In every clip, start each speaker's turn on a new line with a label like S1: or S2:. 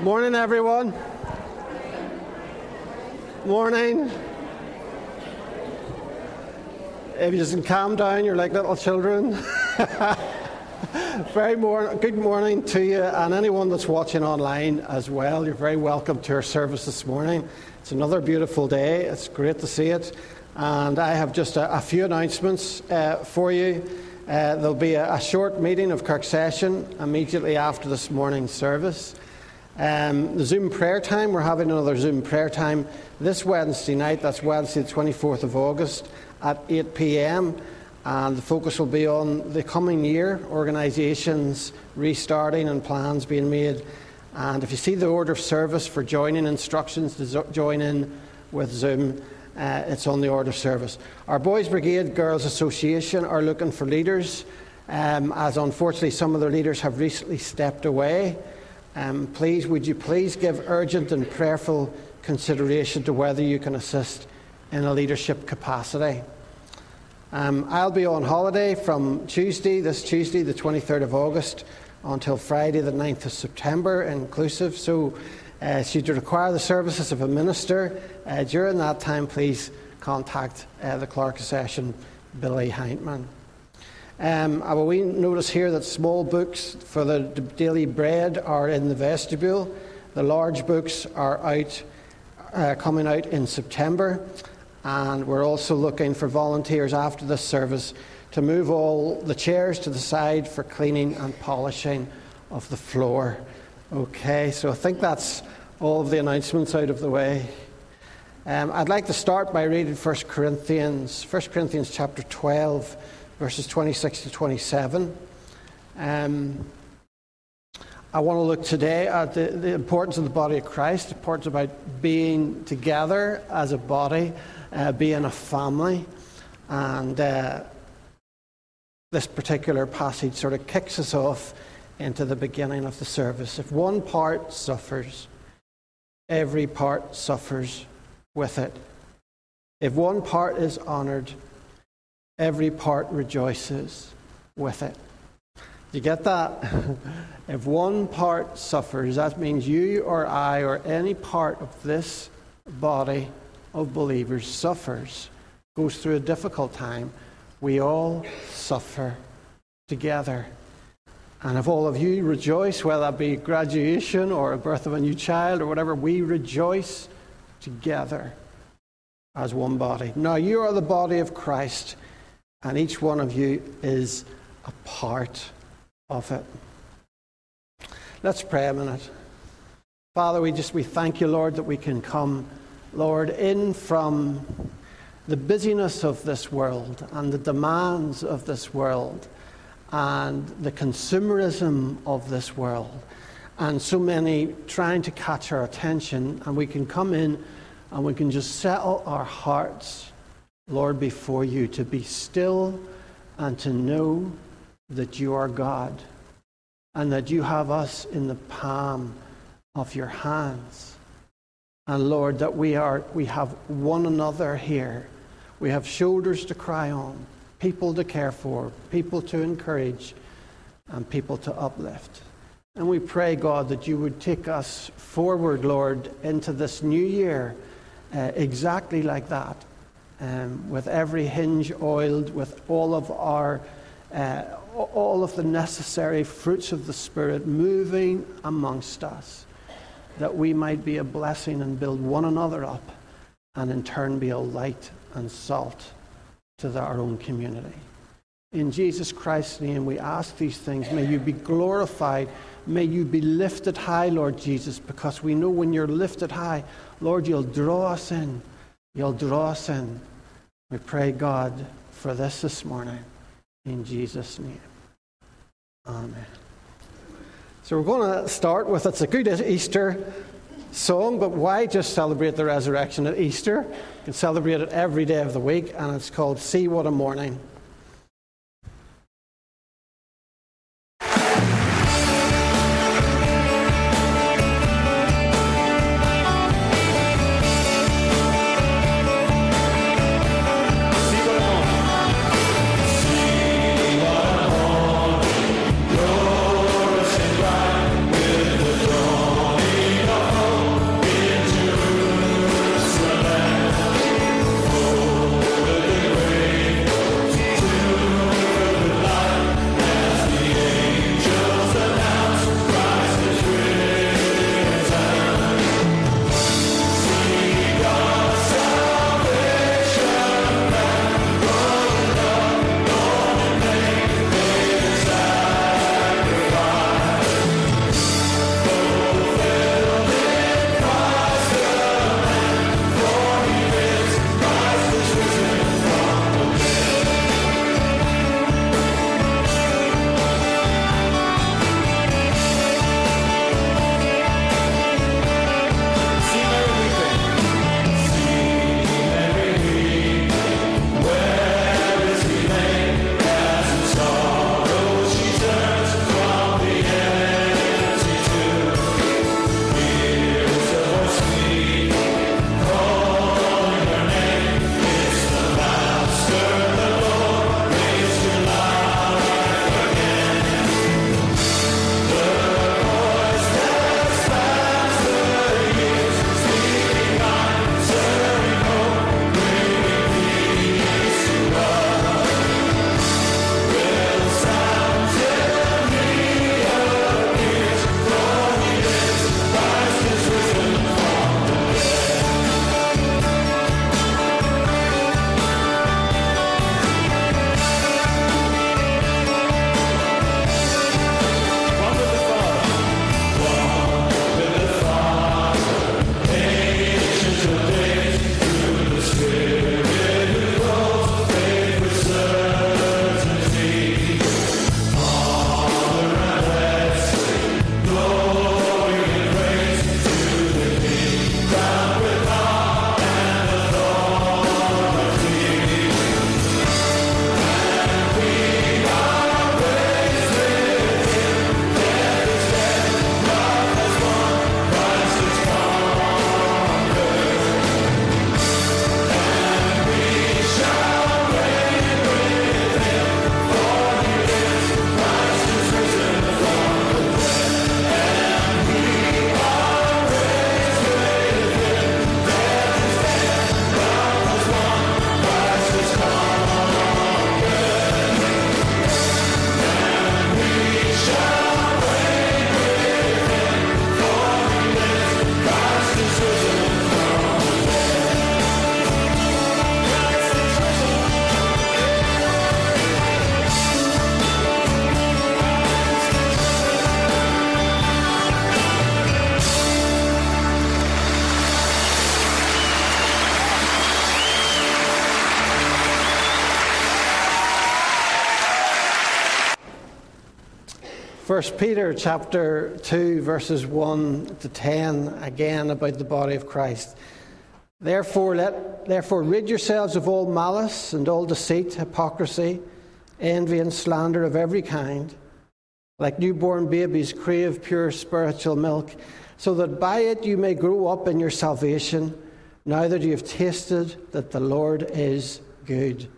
S1: Morning, everyone. Morning. If you just calm down, you're like little children. very more, good morning to you and anyone that's watching online as well. You're very welcome to our service this morning. It's another beautiful day. It's great to see it. And I have just a, a few announcements uh, for you. Uh, there'll be a, a, short meeting of Kirk Session immediately after this morning's service. Um, the Zoom prayer time, we're having another Zoom prayer time this Wednesday night. That's Wednesday, the 24th of August at 8 pm. And the focus will be on the coming year, organisations restarting and plans being made. And if you see the order of service for joining instructions to join in with Zoom, uh, it's on the order of service. Our Boys Brigade Girls Association are looking for leaders, um, as unfortunately some of their leaders have recently stepped away. Um, please, would you please give urgent and prayerful consideration to whether you can assist in a leadership capacity? Um, I'll be on holiday from Tuesday, this Tuesday, the 23rd of August, until Friday, the 9th of September, inclusive. So, uh, should you require the services of a minister uh, during that time, please contact uh, the clerk of session, Billy Heintman. Um, will notice here that small books for the daily bread are in the vestibule. The large books are out, uh, coming out in September, and we're also looking for volunteers after this service to move all the chairs to the side for cleaning and polishing of the floor. Okay, so I think that's all of the announcements out of the way. Um, I'd like to start by reading 1 Corinthians, 1 Corinthians chapter 12 verses 26 to 27. Um, I want to look today at the, the, importance of the body of Christ, the importance about being together as a body, uh, being a family. And uh, this particular passage sort of kicks us off into the beginning of the service. If one part suffers, every part suffers with it. If one part is honored, every part rejoices with it. You get that? if one part suffers, that means you or I or any part of this body of believers suffers, goes through a difficult time. We all suffer together. And if all of you rejoice, whether that be graduation or a birth of a new child or whatever, we rejoice together as one body. Now, you are the body of Christ and each one of you is a part of it. Let's pray a minute. Father, we just we thank you, Lord, that we can come, Lord, in from the busyness of this world and the demands of this world and the consumerism of this world and so many trying to catch our attention and we can come in and we can just settle our hearts Lord, before you, to be still and to know that you are God and that you have us in the palm of your hands. And Lord, that we, are, we have one another here. We have shoulders to cry on, people to care for, people to encourage, and people to uplift. And we pray, God, that you would take us forward, Lord, into this new year uh, exactly like that um, with every hinge oiled, with all of our uh, all of the necessary fruits of the Spirit moving amongst us, that we might be a blessing and build one another up, and in turn be a light and salt to the, our own community. In Jesus Christ's name, we ask these things. May you be glorified. May you be lifted high, Lord Jesus, because we know when you're lifted high, Lord, you'll draw us in. You'll draw us in. We pray, God, for this this morning. In Jesus' name. Amen. So we're going to start with it's a good Easter song, but why just celebrate the resurrection at Easter? You can celebrate it every day of the week, and it's called See What a Morning. 1 Peter chapter 2, verses 1 to 10, again about the body of Christ. Therefore, let, therefore rid yourselves of all malice and all deceit, hypocrisy, envy, and slander of every kind. Like newborn babies, crave pure spiritual milk, so that by it you may grow up in your salvation, now that you have tasted that the Lord is good.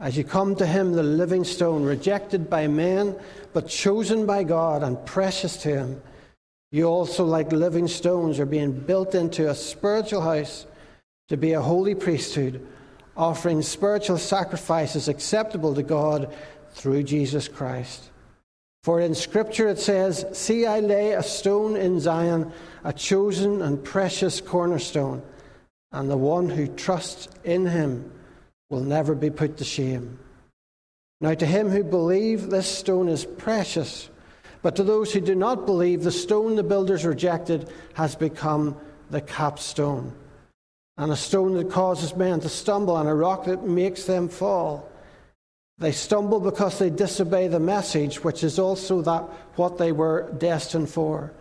S1: As you come to him, the living stone, rejected by men, but chosen by God and precious to him, you also, like living stones, are being built into a spiritual house to be a holy priesthood, offering spiritual sacrifices acceptable to God through Jesus Christ. For in Scripture it says, See, I lay a stone in Zion, a chosen and precious cornerstone, and the one who trusts in him will never be put to shame. Now, to him who believes, this stone is precious. But to those who do not believe, the stone the builders rejected has become the capstone, and a stone that causes men to stumble, and a rock that makes them fall. They stumble because they disobey the message, which is also that what they were destined for.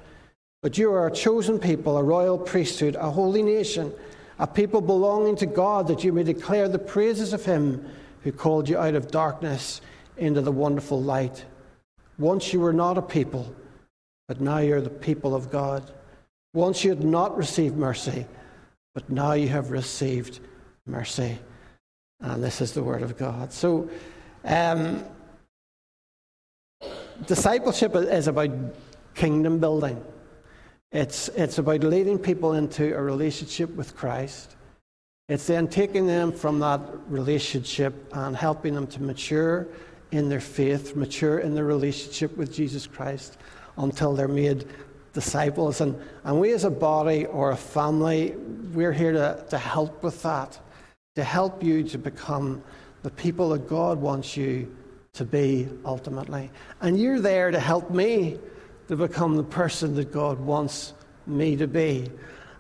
S1: But you are a chosen people, a royal priesthood, a holy nation a people belonging to God, that you may declare the praises of Him who called you out of darkness into the wonderful light. Once you were not a people, but now you're the people of God. Once you had not received mercy, but now you have received mercy. And this is the Word of God. So, um, discipleship is about kingdom building. It's, it's about leading people into a relationship with Christ. It's then taking them from that relationship and helping them to mature in their faith, mature in their relationship with Jesus Christ until they're made disciples. And, and we as a body or a family, we're here to, to help with that, to help you to become the people that God wants you to be ultimately. And you're there to help me to become the person that God wants me to be.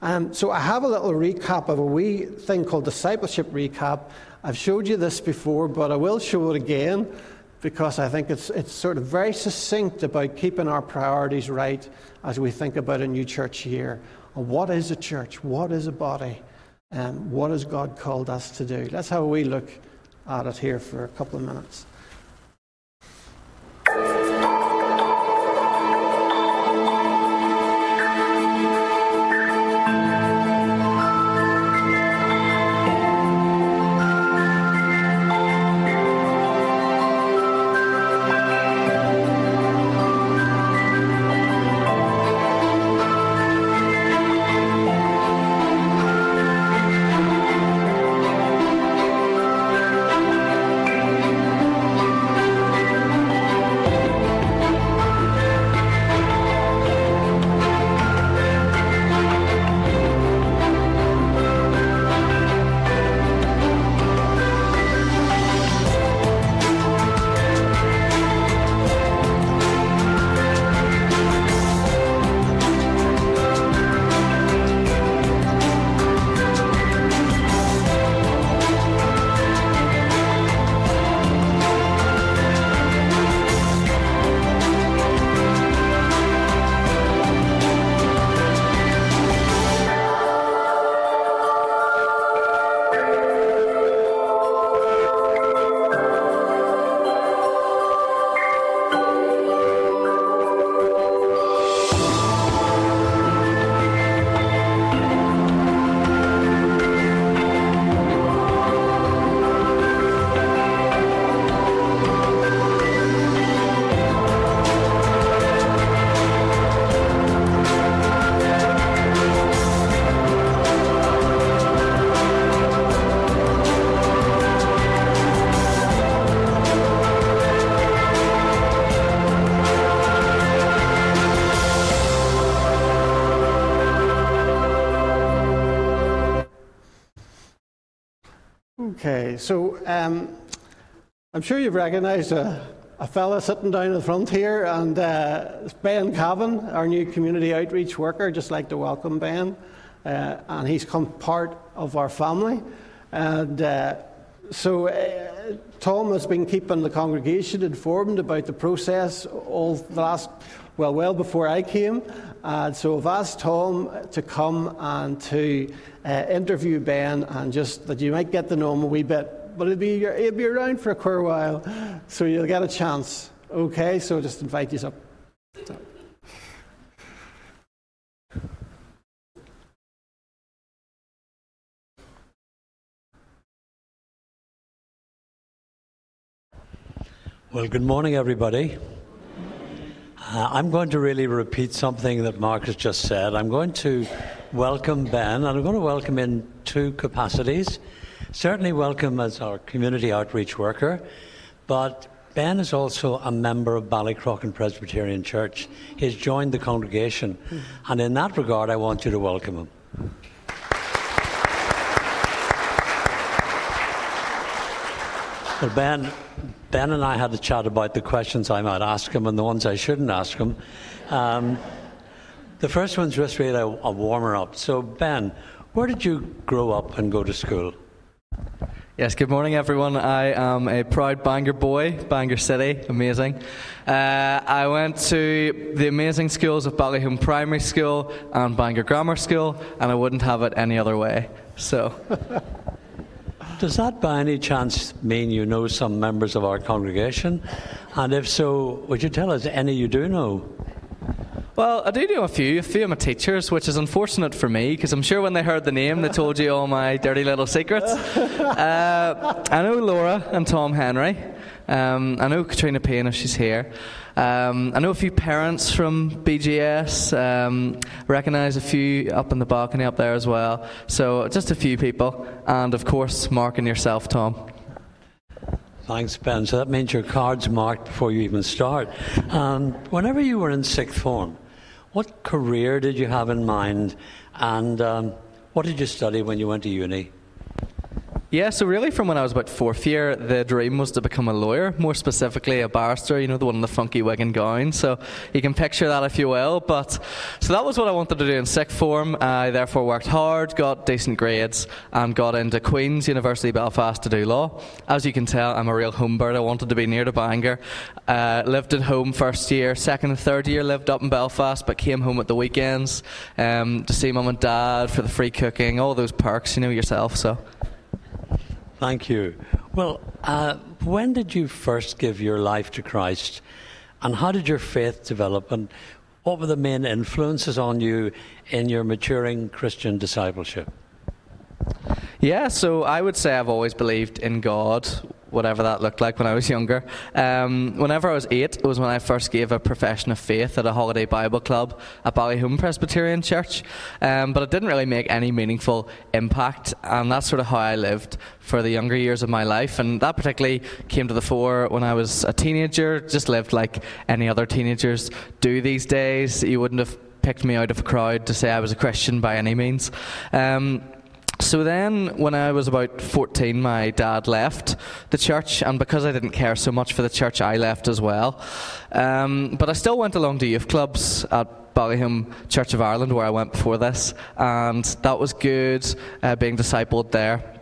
S1: Um, so I have a little recap of a wee thing called discipleship recap. I've showed you this before, but I will show it again because I think it's, it's sort of very succinct about keeping our priorities right as we think about a new church year. what is a church? What is a body? Um, what has God called us to do? Let's have a wee look at it here for a couple of minutes. So um, I'm sure you've recognised a, a fella sitting down in the front here, and uh, it's Ben Cavan, our new community outreach worker. Just like to welcome Ben, uh, and he's come part of our family. And uh, so uh, Tom has been keeping the congregation informed about the process all the last, well, well before I came. And so I've asked Tom to come and to uh, interview Ben and just that you might get to know him a wee bit. But it'll be, he'll be around for a queer while, so you'll get a chance. Okay, so just invite you up.
S2: Well, good morning, everybody. Uh, I'm going to really repeat something that Mark has just said. I'm going to welcome Ben, and I'm going to welcome in two capacities. Certainly, welcome as our community outreach worker, but Ben is also a member of Ballycrochan Presbyterian Church. He's joined the congregation, and in that regard, I want you to welcome him. Well, Ben, Ben and I had a chat about the questions I might ask him and the ones I shouldn't ask him. Um, the first one's just really a, a warmer up. So, Ben, where did you grow up and go to school?
S3: Yes, good morning, everyone. I am a proud Bangor boy, Bangor City, amazing. Uh, I went to the amazing schools of Ballyholme Primary School and Bangor Grammar School, and I wouldn't have it any other way. So.
S2: Does that by any chance mean you know some members of our congregation? And if so, would you tell us any you do know?
S3: Well, I do know a few, a few of my teachers, which is unfortunate for me because I'm sure when they heard the name, they told you all my dirty little secrets. Uh, I know Laura and Tom Henry. Um, I know Katrina Payne if she's here. Um, I know a few parents from BGS. Um, recognise a few up in the balcony up there as well. So just a few people, and of course Mark and yourself, Tom.
S2: Thanks, Ben. So that means your card's marked before you even start. Um, whenever you were in sixth form, what career did you have in mind, and um, what did you study when you went to uni?
S3: Yeah, so really from when I was about fourth year, the dream was to become a lawyer, more specifically a barrister, you know, the one in the funky wig and gown. So you can picture that if you will. But so that was what I wanted to do in sixth form. I therefore worked hard, got decent grades, and got into Queen's University Belfast to do law. As you can tell, I'm a real home bird. I wanted to be near to Bangor. Uh, lived at home first year, second and third year lived up in Belfast, but came home at the weekends um, to see mum and dad for the free cooking, all those perks, you know yourself. So.
S2: Thank you. Well, uh, when did you first give your life to Christ, and how did your faith develop, and what were the main influences on you in your maturing Christian discipleship?
S3: Yeah, so I would say I've always believed in God whatever that looked like when I was younger. Um, whenever I was eight, it was when I first gave a profession of faith at a holiday Bible club at Ballyholme Presbyterian Church. Um, but it didn't really make any meaningful impact, and that's sort of how I lived for the younger years of my life. And that particularly came to the fore when I was a teenager, just lived like any other teenagers do these days. You wouldn't have picked me out of a crowd to say I was a Christian by any means. Um, so then, when I was about 14, my dad left the church, and because I didn't care so much for the church, I left as well. Um, but I still went along to youth clubs at Ballyholme Church of Ireland, where I went before this, and that was good uh, being discipled there.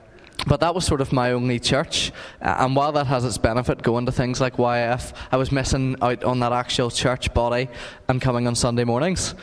S3: But that was sort of my only church. Uh, and while that has its benefit, going to things like YF, I was missing out on that actual church body and coming on Sunday mornings.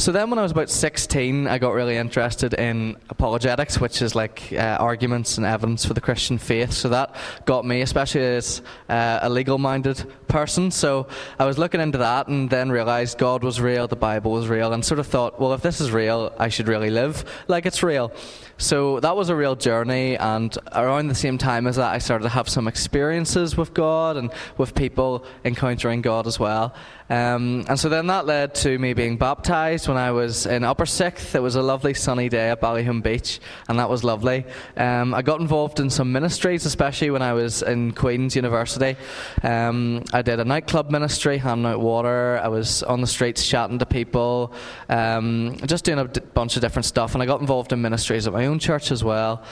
S3: So then, when I was about 16, I got really interested in apologetics, which is like uh, arguments and evidence for the Christian faith. So that got me, especially as uh, a legal minded person. So I was looking into that and then realized God was real, the Bible was real, and sort of thought, well, if this is real, I should really live like it's real. So that was a real journey, and around the same time as that, I started to have some experiences with God and with people encountering God as well. Um, and so then that led to me being baptized when I was in upper sixth. It was a lovely sunny day at Ballyholme Beach, and that was lovely. Um, I got involved in some ministries, especially when I was in Queen's University. Um, I did a nightclub ministry, handing out water. I was on the streets chatting to people, um, just doing a d- bunch of different stuff. And I got involved in ministries at my own church as well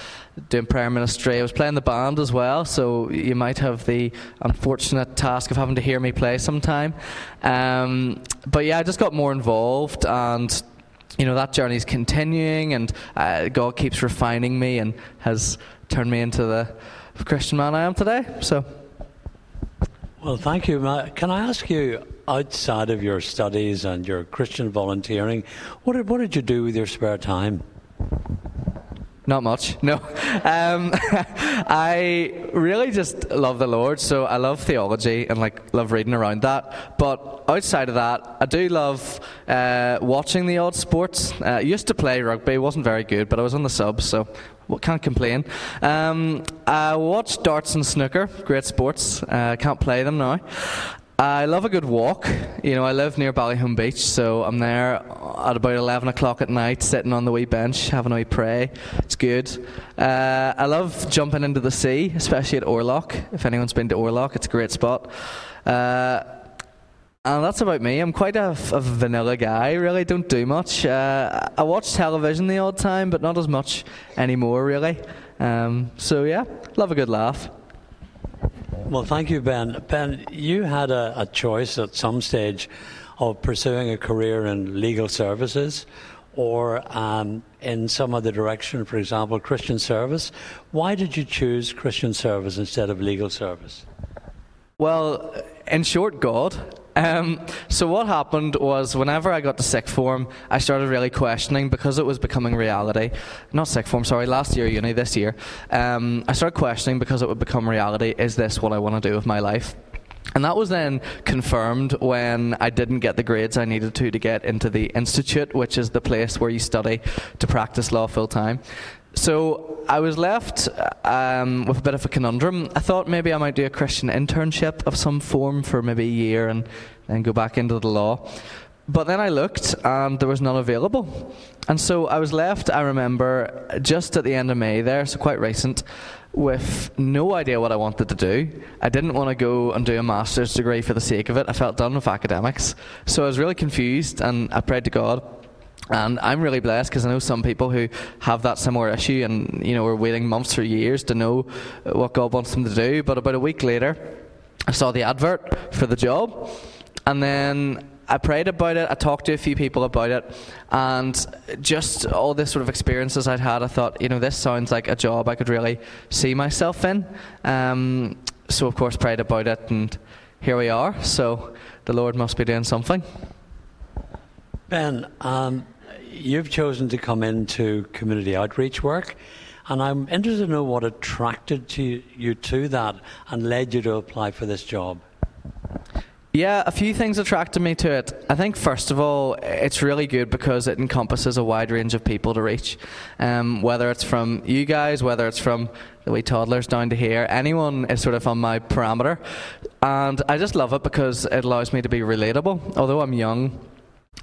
S3: doing prayer ministry. I was playing the band as well, so you might have the unfortunate task of having to hear me play sometime. Um, but yeah, I just got more involved and you know that journey is continuing and uh, god keeps refining me and has turned me into the Christian man I am today. So.
S2: Well, thank you. Can I ask you, outside of your studies and your Christian volunteering, what did, what did you do with your spare time?
S3: Not much, no. Um, I really just love the Lord, so I love theology and like love reading around that. But outside of that, I do love uh, watching the odd sports. Uh, I used to play rugby, wasn't very good, but I was on the subs, so can't complain. Um, I watch darts and snooker, great sports. Uh, can't play them now. I love a good walk. You know, I live near Ballyholme Beach, so I'm there at about 11 o'clock at night, sitting on the wee bench, having a wee pray. It's good. Uh, I love jumping into the sea, especially at Orlock. If anyone's been to Orlock, it's a great spot. Uh, and that's about me. I'm quite a, a vanilla guy, really. Don't do much. Uh, I watch television the odd time, but not as much anymore, really. Um, so, yeah, love a good laugh.
S2: Well, thank you, Ben. Ben, you had a, a choice at some stage of pursuing a career in legal services or um, in some other direction, for example, Christian service. Why did you choose Christian service instead of legal service?
S3: Well, in short, God. Um, so what happened was whenever I got to sixth form, I started really questioning because it was becoming reality. Not sixth form, sorry, last year uni, this year. Um, I started questioning because it would become reality. Is this what I want to do with my life? And that was then confirmed when I didn't get the grades I needed to to get into the institute, which is the place where you study to practice law full time. So I was left um, with a bit of a conundrum. I thought maybe I might do a Christian internship of some form for maybe a year and then go back into the law. But then I looked and there was none available. And so I was left, I remember, just at the end of May there, so quite recent, with no idea what I wanted to do. I didn't want to go and do a master's degree for the sake of it. I felt done with academics. So I was really confused and I prayed to God and I'm really blessed because I know some people who have that similar issue and, you know, are waiting months or years to know what God wants them to do. But about a week later, I saw the advert for the job. And then I prayed about it. I talked to a few people about it. And just all this sort of experiences I'd had, I thought, you know, this sounds like a job I could really see myself in. Um, so, of course, prayed about it. And here we are. So the Lord must be doing something.
S2: Ben, um, you've chosen to come into community outreach work, and I'm interested to know what attracted to you to that and led you to apply for this job.
S3: Yeah, a few things attracted me to it. I think, first of all, it's really good because it encompasses a wide range of people to reach. Um, whether it's from you guys, whether it's from the wee toddlers down to here, anyone is sort of on my parameter. And I just love it because it allows me to be relatable. Although I'm young,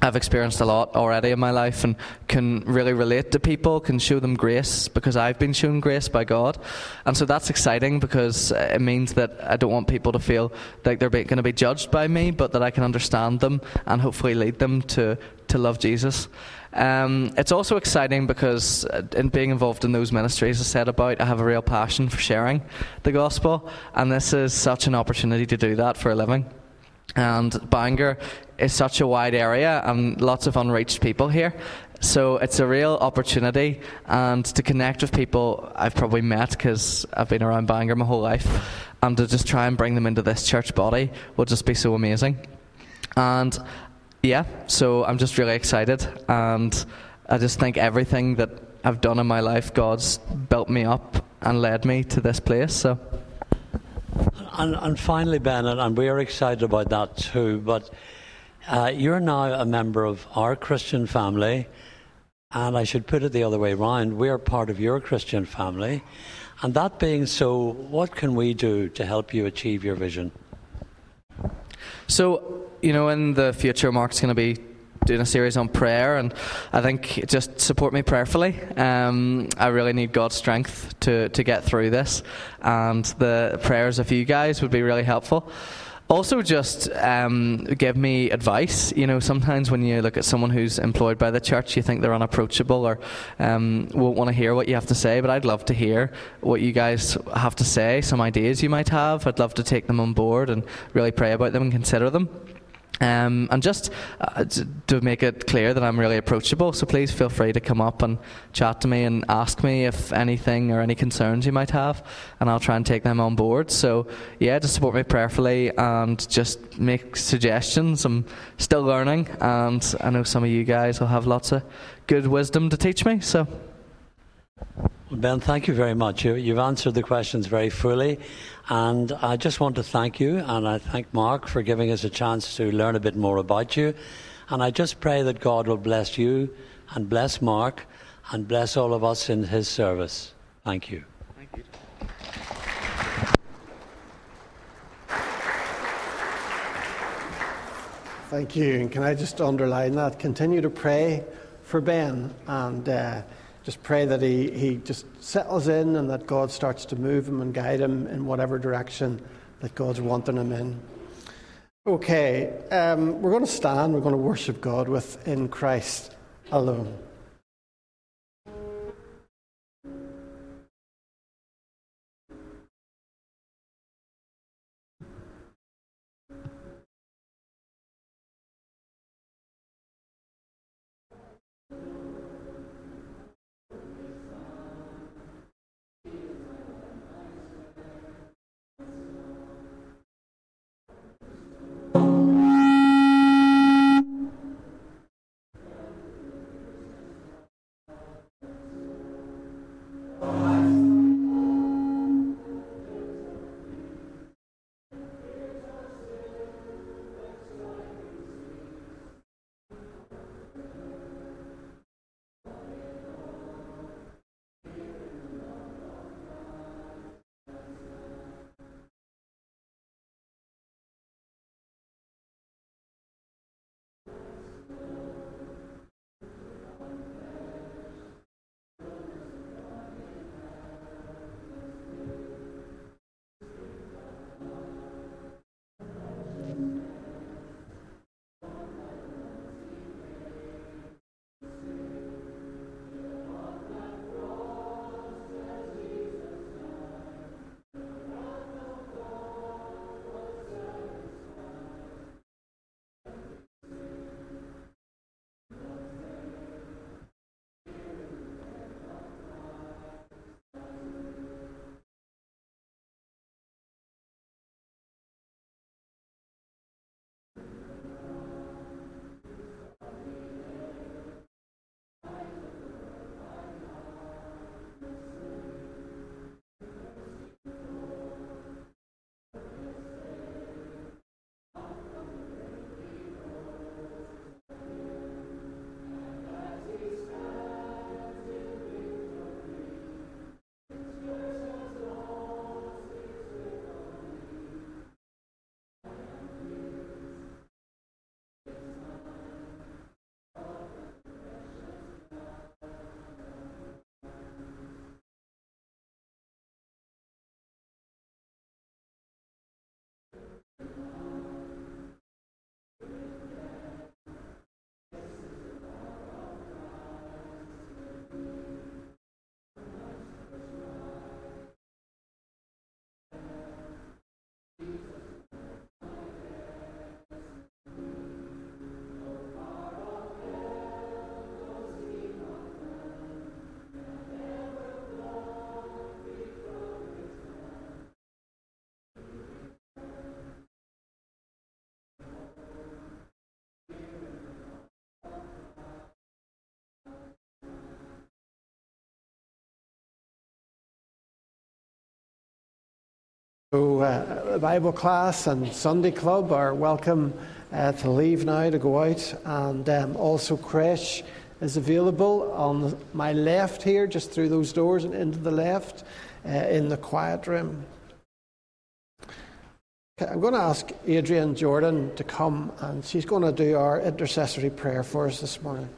S3: I've experienced a lot already in my life and can really relate to people, can show them grace because I've been shown grace by God. And so that's exciting because it means that I don't want people to feel like they're going to be judged by me, but that I can understand them and hopefully lead them to, to love Jesus. Um, it's also exciting because uh, in being involved in those ministries, I said about, I have a real passion for sharing the gospel, and this is such an opportunity to do that for a living. And Bangor is such a wide area and lots of unreached people here. So it's a real opportunity and to connect with people I've probably met because I've been around Bangor my whole life and to just try and bring them into this church body will just be so amazing. And yeah, so I'm just really excited and I just think everything that I've done in my life, God's built me up and led me to this place. So.
S2: And, and finally, Ben, and we are excited about that too, but uh, you're now a member of our Christian family, and I should put it the other way around. We're part of your Christian family. And that being so, what can we do to help you achieve your vision?
S3: So, you know, in the future, Mark's going to be doing a series on prayer, and I think just support me prayerfully. Um, I really need God's strength to, to get through this, and the prayers of you guys would be really helpful. Also, just um, give me advice. You know, sometimes when you look at someone who's employed by the church, you think they're unapproachable or um, won't want to hear what you have to say. But I'd love to hear what you guys have to say, some ideas you might have. I'd love to take them on board and really pray about them and consider them. Um, and just uh, to make it clear that I'm really approachable, so please feel free to come up and chat to me and ask me if anything or any concerns you might have, and I'll try and take them on board. So, yeah, just support me prayerfully and just make suggestions. I'm still learning, and I know some of you guys will have lots of good wisdom to teach me. So.
S2: Ben, thank you very much. You, have answered the questions very fully. And I just want to thank you, and I thank Mark for giving us a chance to learn a bit more about you. And I just pray that God will bless you and bless Mark and bless all of us in his service. Thank you. Thank you.
S1: Thank you. And can I just underline that? Continue to pray for Ben and. Uh, just pray that he, he just settles in and that God starts to move him and guide him in whatever direction that God's wanting him in. Okay, um, we're going to stand, we're going to worship God within Christ alone. So, uh, Bible class and Sunday club are welcome uh, to leave now to go out, and um, also creche is available on my left here, just through those doors and into the left uh, in the quiet room. I'm going to ask Adrian Jordan to come, and she's going to do our intercessory prayer for us this morning.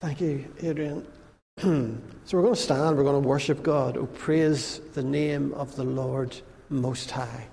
S4: Thank you, Adrian. so we're going to stand, we're going to worship God. Oh, praise the name of the Lord Most High.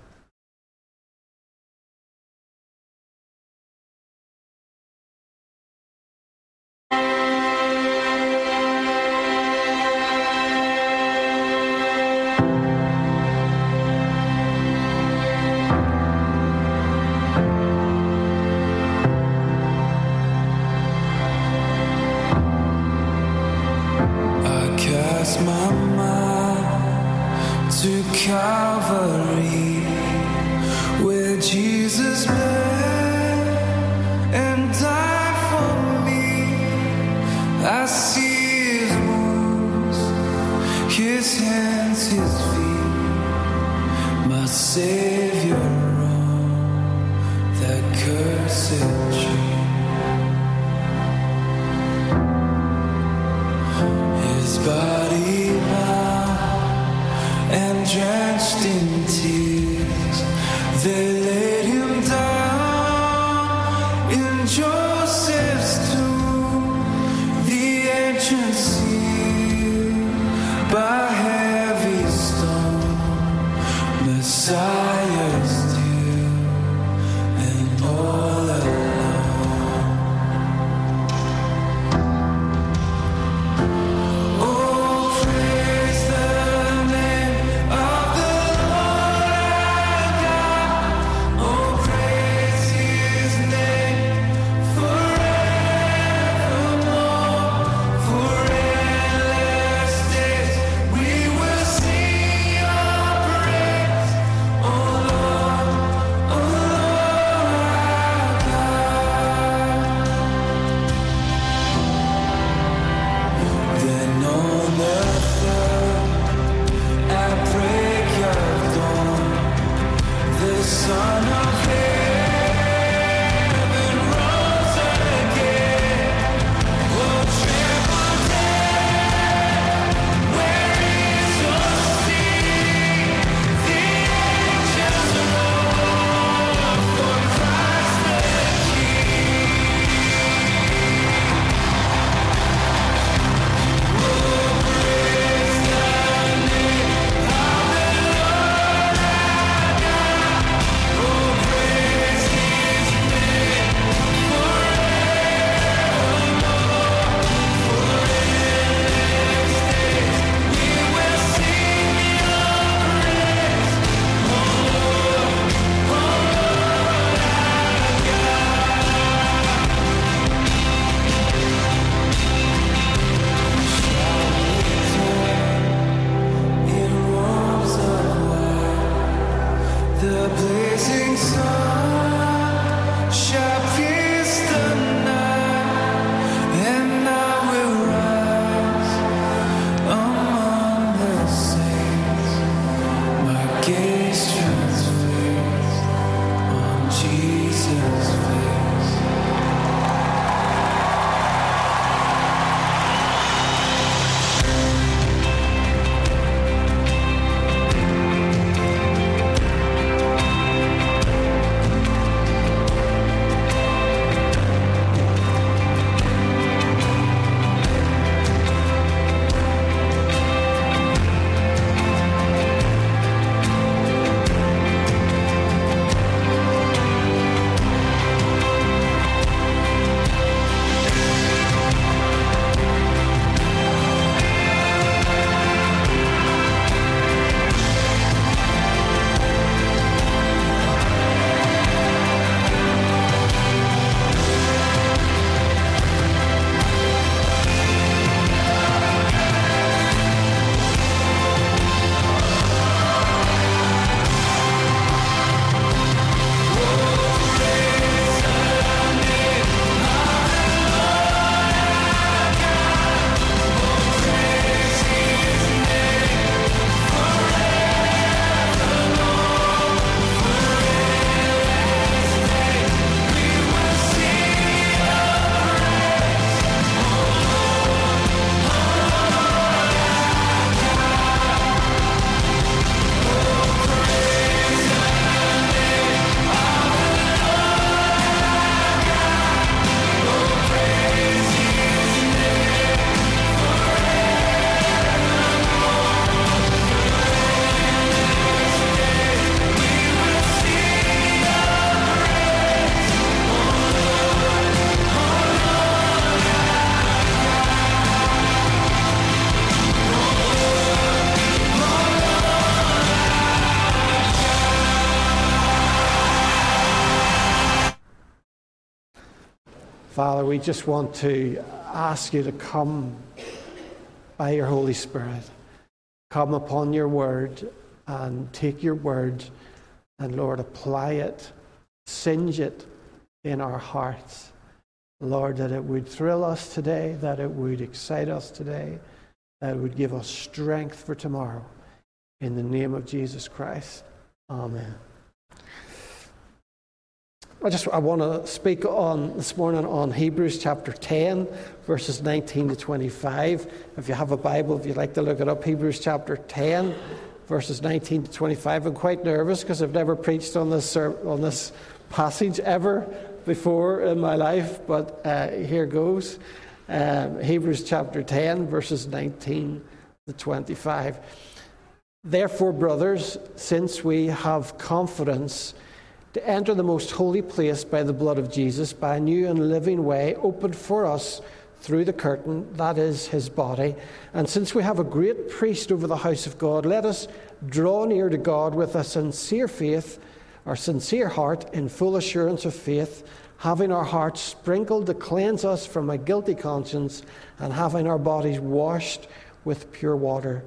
S1: Father, we just want to ask you to come by your Holy Spirit. Come upon your word and take your word and, Lord, apply it, singe it in our hearts. Lord, that it would thrill us today, that it would excite us today, that it would give us strength for tomorrow. In the name of Jesus Christ. Amen. I just I want to speak on this morning on Hebrews chapter 10, verses 19 to 25. If you have a Bible, if you'd like to look it up, Hebrews chapter 10, verses 19 to 25. I'm quite nervous because I've never preached on this on this passage ever before in my life, but uh, here goes. Um, Hebrews chapter 10, verses 19 to 25. Therefore, brothers, since we have confidence to enter the most holy place by the blood of Jesus, by a new and living way opened for us through the curtain, that is his body. And since we have a great priest over the house of God, let us draw near to God with a sincere faith, our sincere heart, in full assurance of faith, having our hearts sprinkled to cleanse us from a guilty conscience, and having our bodies washed with pure water.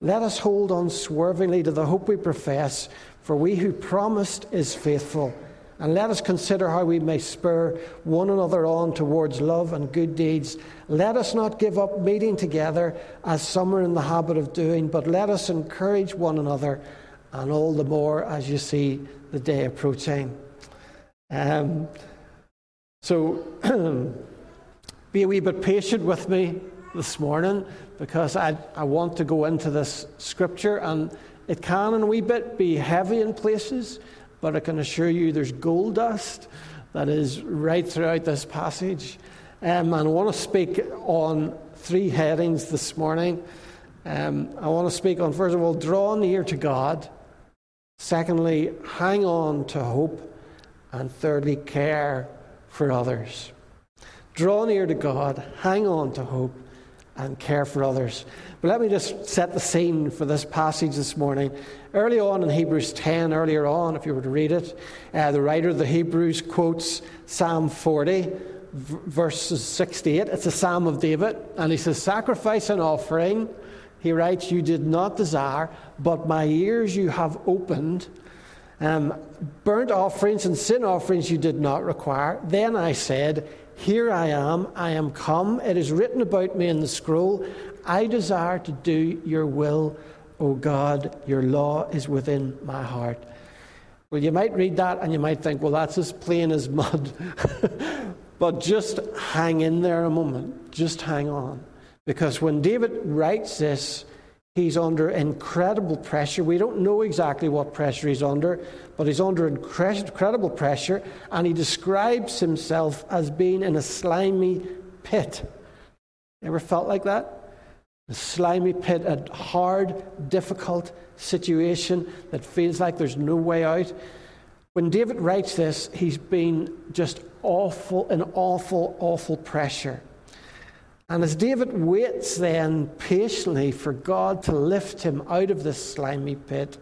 S1: Let us hold unswervingly to the hope we profess. For we who promised is faithful. And let us consider how we may spur one another on towards love and good deeds. Let us not give up meeting together as some are in the habit of doing, but let us encourage one another, and all the more as you see the day approaching. Um, so be a wee bit patient with me this morning because I, I want to go into this scripture and it can, in a wee bit, be heavy in places, but I can assure you there's gold dust that is right throughout this passage. Um, and I want to speak on three headings this morning. Um, I want to speak on, first of all, draw near to God. Secondly, hang on to hope. And thirdly, care for others. Draw near to God, hang on to hope, and care for others. But let me just set the scene for this passage this morning. Early on in Hebrews 10, earlier on, if you were to read it, uh, the writer of the Hebrews quotes Psalm 40, v- verses 68. It's a psalm of David, and he says, Sacrifice and offering, he writes, You did not desire, but my ears you have opened. Um, burnt offerings and sin offerings you did not require. Then I said, Here I am, I am come. It is written about me in the scroll. I desire to do your will, O God. Your law is within my heart. Well, you might read that and you might think, well, that's as plain as mud. but just hang in there a moment. Just hang on. Because when David writes this, he's under incredible pressure. We don't know exactly what pressure he's under, but he's under incredible pressure, and he describes himself as being in a slimy pit. Ever felt like that? A slimy pit, a hard, difficult situation that feels like there's no way out. When David writes this, he's been just awful, an awful, awful pressure. And as David waits then patiently for God to lift him out of this slimy pit,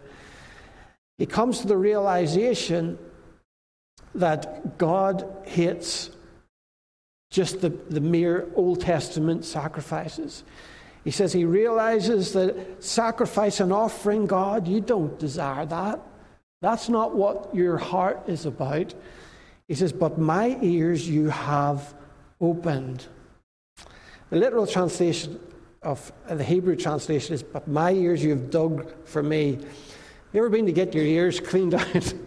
S1: he comes to the realization that God hates just the, the mere Old Testament sacrifices. He says he realizes that sacrifice and offering God, you don't desire that. That's not what your heart is about. He says, But my ears you have opened. The literal translation of uh, the Hebrew translation is, But my ears you have dug for me. You ever been to get your ears cleaned out?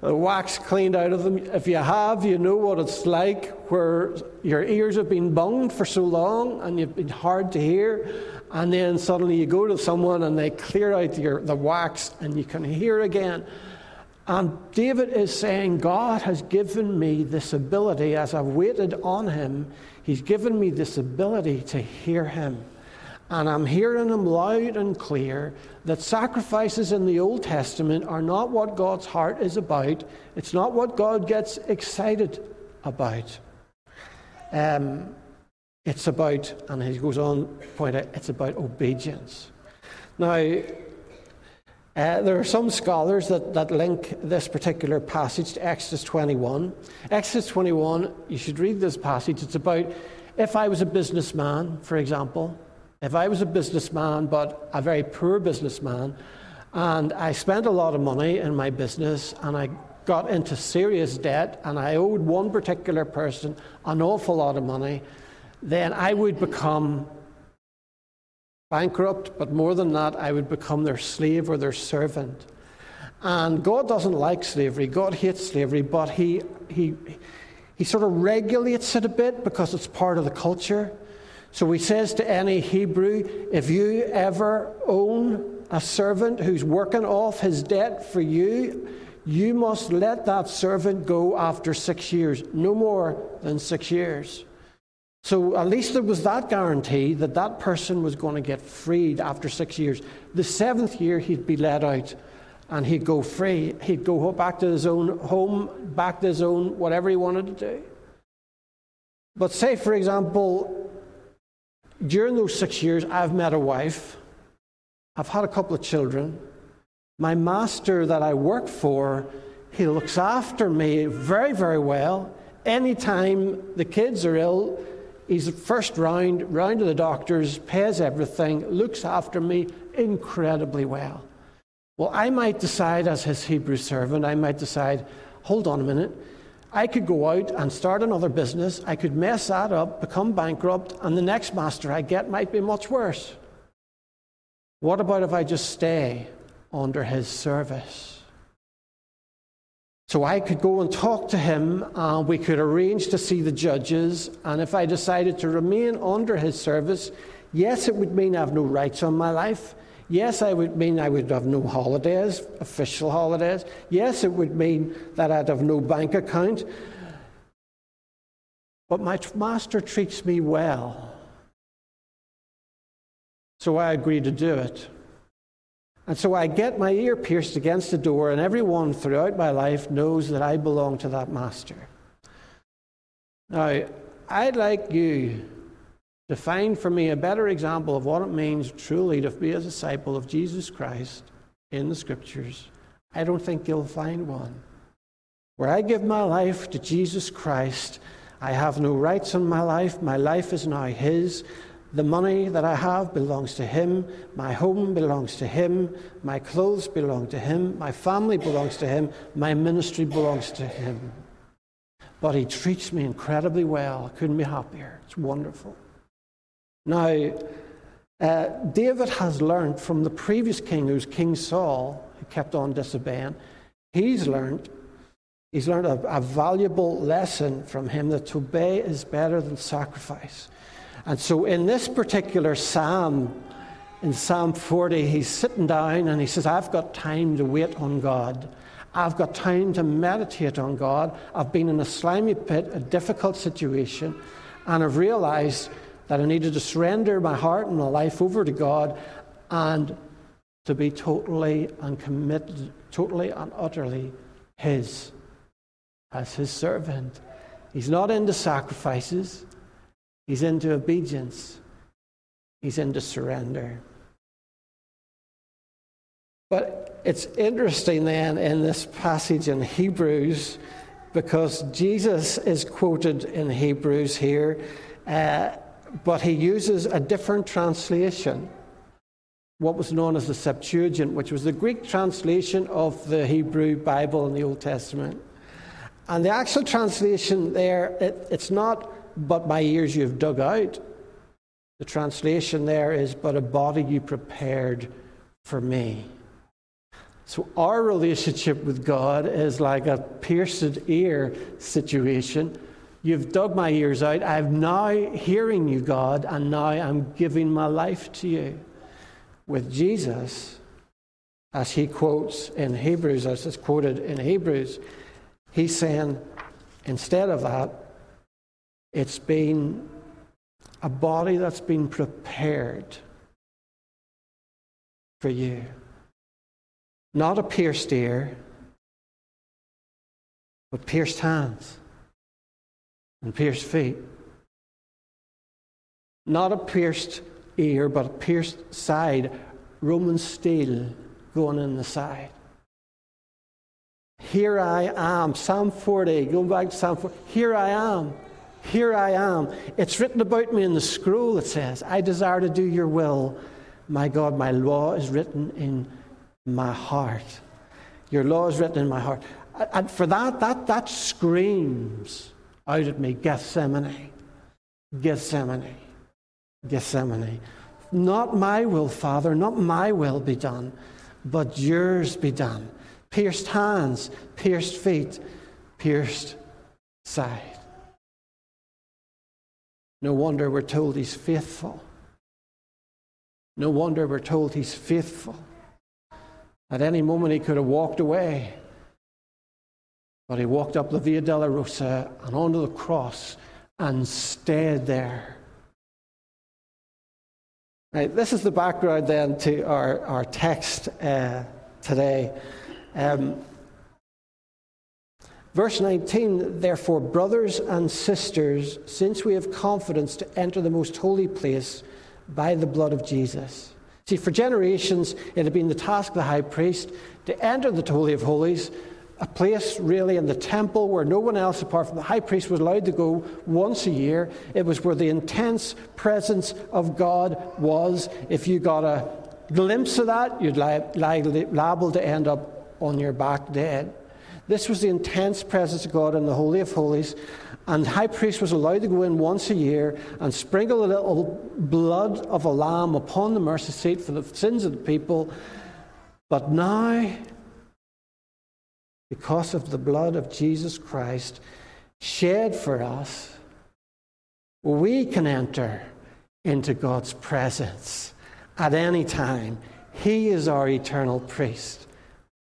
S1: the wax cleaned out of them. If you have, you know what it's like where your ears have been bunged for so long and you've been hard to hear, and then suddenly you go to someone and they clear out your, the wax and you can hear again. And David is saying, God has given me this ability as I've waited on him, he's given me this ability to hear him. And I'm hearing them loud and clear that sacrifices in the Old Testament are not what God's heart is about. It's not what God gets excited about. Um, it's about, and he goes on to point out, it's about obedience. Now, Uh, there are some scholars that, that link this particular passage to Exodus 21. Exodus 21, you should read this passage. It's about if I was a businessman, for example, if I was a businessman, but a very poor businessman, and I spent a lot of money in my business and I got into serious debt and I owed one particular person an awful lot of money, then I would become bankrupt, but more than that, I would become their slave or their servant. And God doesn't like slavery. God hates slavery, but He, he, he sort of regulates it a bit because it's part of the culture. So He says to any Hebrew, if you ever own a servant who's working off his debt for you, you must let that servant go after six years, no more than six years. So at least there was that guarantee that that person was going to get freed after six years. The seventh year, he'd be let out and he'd go free. He'd go back to his own home, back to his own whatever he wanted to do. But say, for example, during those six years, I've met a wife, I've had a couple of children. My master that I work for, he looks after me very, very well. Anytime the kids are ill, He's first round, round to the doctors, pays everything, looks after me incredibly well. Well, I might decide, as his Hebrew servant, I might decide, hold on a minute, I could go out and start another business, I could mess that up, become bankrupt, and the next master I get might be much worse. What about if I just stay under his service? So I could go and talk to him, and we could arrange to see the judges. And if I decided to remain under his service, yes, it would mean I have no rights on my life. Yes, I would mean I would have no holidays, official holidays. Yes, it would mean that I'd have no bank account. But my master treats me well. So I agree to do it. And so I get my ear pierced against the door, and everyone throughout my life knows that I belong to that master. Now, I'd like you to find for me a better example of what it means truly to be a disciple of Jesus Christ in the scriptures. I don't think you'll find one. Where I give my life to Jesus Christ, I have no rights in my life. My life is now His. The money that I have belongs to Him. My home belongs to Him. My clothes belong to Him. My family belongs to Him. My ministry belongs to Him. But He treats me incredibly well. I couldn't be happier. It's wonderful. Now, uh, David has learned from the previous king, who's King Saul, who kept on disobeying. He's learned He's learned a, a, valuable lesson from him that to obey is better than sacrifice. And so in this particular psalm, in Psalm 40, he's sitting down and he says, I've got time to wait on God. I've got time to meditate on God. I've been in a slimy pit, a difficult situation, and I've realized that I needed to surrender my heart and my life over to God and to be totally and committed, totally and utterly His, as His servant. He's not into sacrifices. He's into obedience, he's into surrender. But it's interesting then in this passage in Hebrews because Jesus is quoted in Hebrews here, uh, but he uses a different translation, what was known as the Septuagint, which was the Greek translation of the Hebrew Bible in the Old Testament. And the actual translation there, it, it's not but my ears you've dug out. The translation there is, but a body you prepared for me. So our relationship with God is like a pierced ear situation. You've dug my ears out. I'm now hearing you, God, and now I'm giving my life to you. With Jesus, as he quotes in Hebrews, as is quoted in Hebrews, he's saying, instead of that, it's been a body that's been prepared for you. Not a pierced ear, but pierced hands and pierced feet. Not a pierced ear, but a pierced side, Roman steel, going in the side. Here I am. Psalm 40, going back to Psalm 40. Here I am. Here I am. It's written about me in the scroll, it says, I desire to do your will. My God, my law is written in my heart. Your law is written in my heart. And for that, that, that screams out at me Gethsemane. Gethsemane. Gethsemane. Not my will, Father, not my will be done, but yours be done. Pierced hands, pierced feet, pierced side. No wonder we're told he's faithful. No wonder we're told he's faithful. At any moment he could have walked away. But he walked up the Via Dolorosa and onto the cross and stayed there. Right, this is the background then to our, our text uh, today. Um, verse 19 Therefore, brothers and sisters, since we have confidence to enter the most holy place by the blood of Jesus. See, for generations, it had been the task of the high priest to enter the Holy of Holies, a place really in the temple where no one else apart from the high priest was allowed to go once a year. It was where the intense presence of God was. If you got a glimpse of that, you'd li- li- liable to end up on your back dead. This was the intense presence of God in the Holy of Holies. And the high priest was allowed to go in once a year and sprinkle a little blood of a lamb upon the mercy seat for the sins of the people. But now, because of the blood of Jesus Christ shed for us, we can enter into God's presence at any time. He is our eternal priest,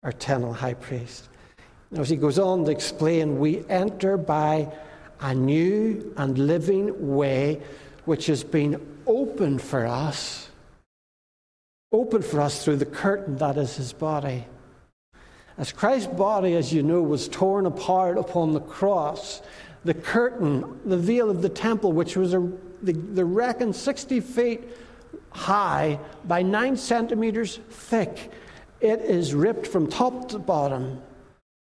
S1: our eternal high priest. As he goes on to explain, we enter by a new and living way which has been opened for us, opened for us through the curtain that is his body. As Christ's body, as you know, was torn apart upon the cross, the curtain, the veil of the temple, which was a, the, the reckon 60 feet high by 9 centimeters thick, it is ripped from top to bottom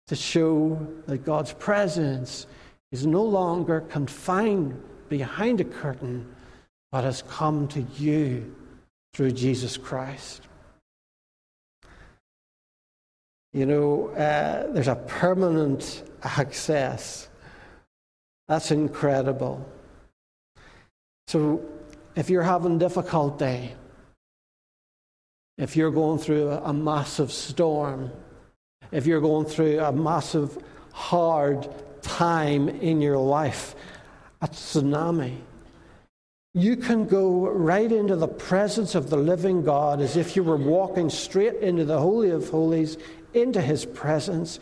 S1: to show that God's presence is no longer confined behind a curtain, but has come to you through Jesus Christ. You know, uh, there's a permanent access. That's incredible. So, if you're having difficulty, if you're going through a, a massive storm, if you're going through a massive, hard time in your life, a tsunami. You can go right into the presence of the living God as if you were walking straight into the Holy of Holies, into His presence,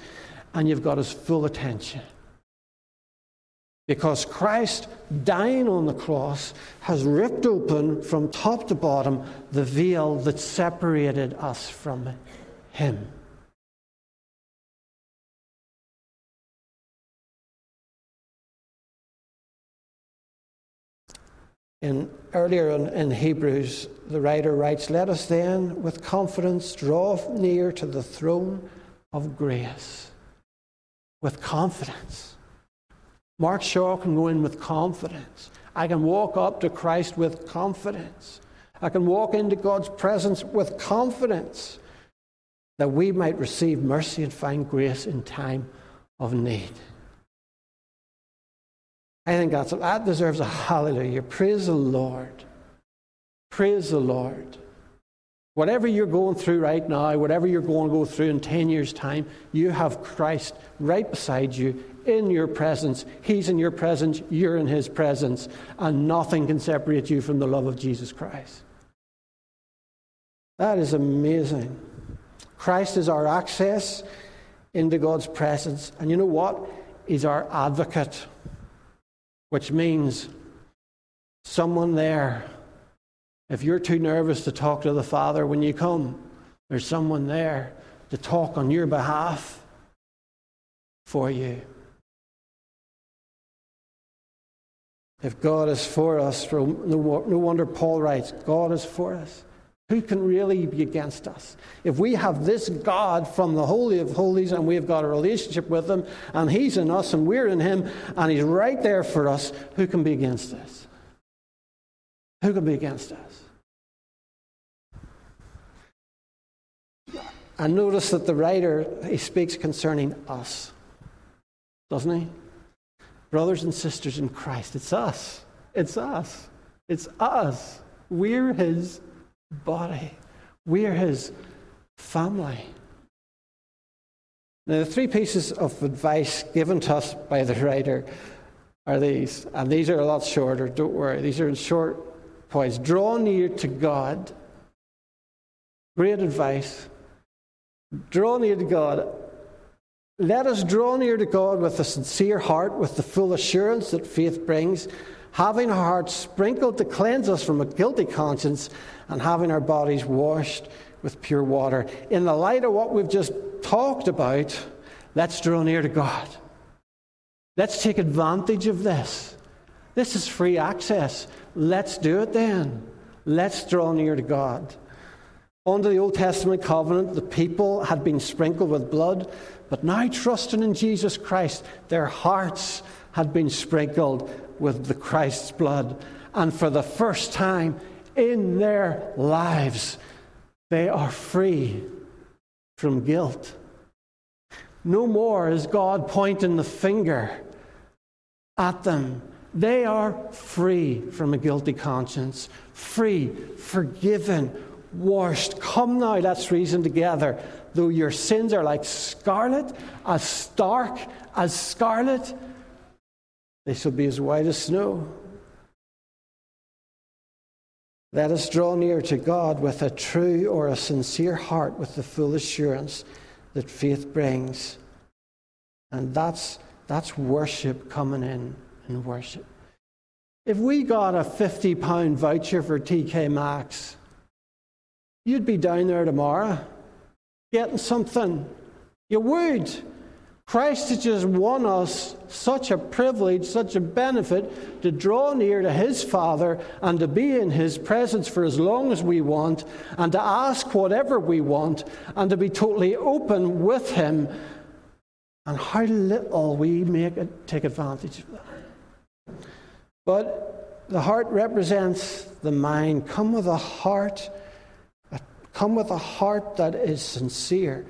S1: and you've got His full attention. Because Christ dying on the cross has ripped open from top to bottom the veil that separated us from Him. In, earlier in, in Hebrews, the writer writes, Let us then with confidence draw near to the throne of grace. With confidence. Mark Shaw can go in with confidence. I can walk up to Christ with confidence. I can walk into God's presence with confidence that we might receive mercy and find grace in time of need. I think that's, that deserves a hallelujah. Praise the Lord. Praise the Lord. Whatever you're going through right now, whatever you're going to go through in 10 years' time, you have Christ right beside you in your presence. He's in your presence, you're in His presence, and nothing can separate you from the love of Jesus Christ. That is amazing. Christ is our access into God's presence. And you know what? He's our advocate which means someone there. If you're too nervous to talk to the Father when you come, there's someone there to talk on your behalf for you. If God is for us, no wonder Paul writes, God is for us. Who can really be against us? If we have this God from the Holy of Holies and we've got a relationship with Him and He's in us and we're in Him and He's right there for us, who can be against us? Who can be against us? And notice that the writer, he speaks concerning us, doesn't he? Brothers and sisters in Christ, it's us. It's us. It's us. We're his body. We're his family. Now, the three pieces of advice given to us by the writer are these, and these are a lot shorter, don't worry. These are in short points. Draw near to God. Great advice. Draw near to God. Let us draw near to God with a sincere heart, with the full assurance that faith brings, having our hearts sprinkled to cleanse us from a guilty conscience, and having our bodies washed with pure water. In the light of what we've just talked about, let's draw near to God. Let's take advantage of this. This is free access. Let's do it then. Let's draw near to God. Under the Old Testament covenant, the people had been sprinkled with blood, but now trusting in Jesus Christ, their hearts had been sprinkled with the Christ's blood. And for the first time in their lives, they are free from guilt. No more is God pointing the finger at them. They are free from a guilty conscience, free, forgiven, washed. Come now, let's reason together. Though your sins are like scarlet, as stark as scarlet, they shall be as white as snow. Let us draw near to God with a true or a sincere heart, with the full assurance that faith brings. And that's, that's worship coming in in worship. If we got a £50 voucher for TK Maxx, You'd be down there tomorrow getting something. You would. Christ has just won us such a privilege, such a benefit to draw near to His Father and to be in His presence for as long as we want and to ask whatever we want and to be totally open with Him. And how little we make it, take advantage of that. But the heart represents the mind. Come with a heart Come with a heart that is sincere.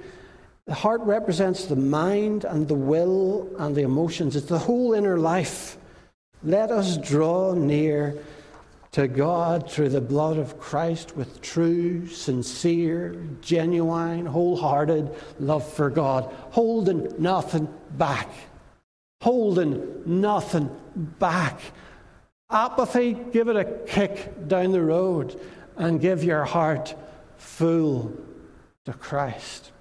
S1: The heart represents the mind and the will and the emotions, it's the whole inner life. Let us draw near to God through the blood of Christ with true, sincere, genuine, wholehearted love for God, holding nothing back. Holding nothing back. Apathy, give it a kick down the road and give your heart full to Christ.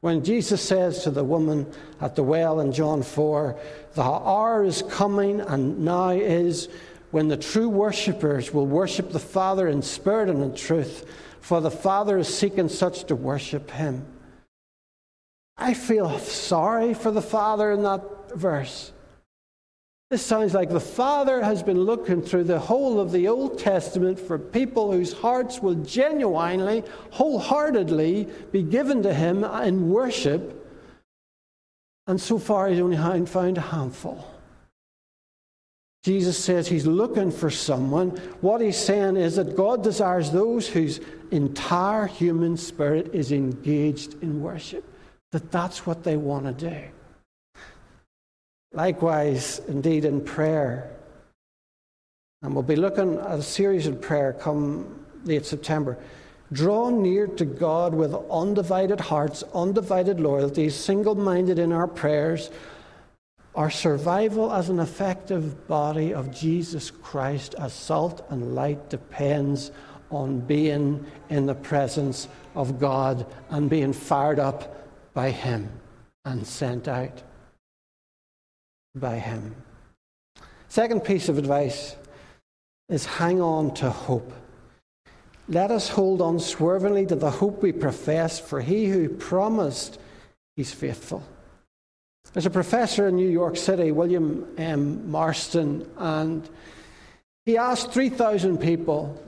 S1: When Jesus says to the woman at the well in John 4, the hour is coming and now is when the true worshippers will worship the Father in spirit and in truth, for the Father is seeking such to worship him. I feel sorry for the Father in that verse. This sounds like the Father has been looking through the whole of the Old Testament for people whose hearts will genuinely, wholeheartedly be given to Him in worship. And so far, He's only found a handful. Jesus says He's looking for someone. What He's saying is that God desires those whose entire human spirit is engaged in worship, that that's what they want to do. Likewise, indeed, in prayer. And we'll be looking at a series in prayer come late September. Draw near to God with undivided hearts, undivided loyalties, single minded in our prayers. Our survival as an effective body of Jesus Christ as salt and light depends on being in the presence of God and being fired up by Him and sent out by Him. Second piece of advice is hang on to hope. Let us hold on swervingly to the hope we profess, for he who promised is faithful. There's a professor in New York City, William M. Marston, and he asked 3,000 people,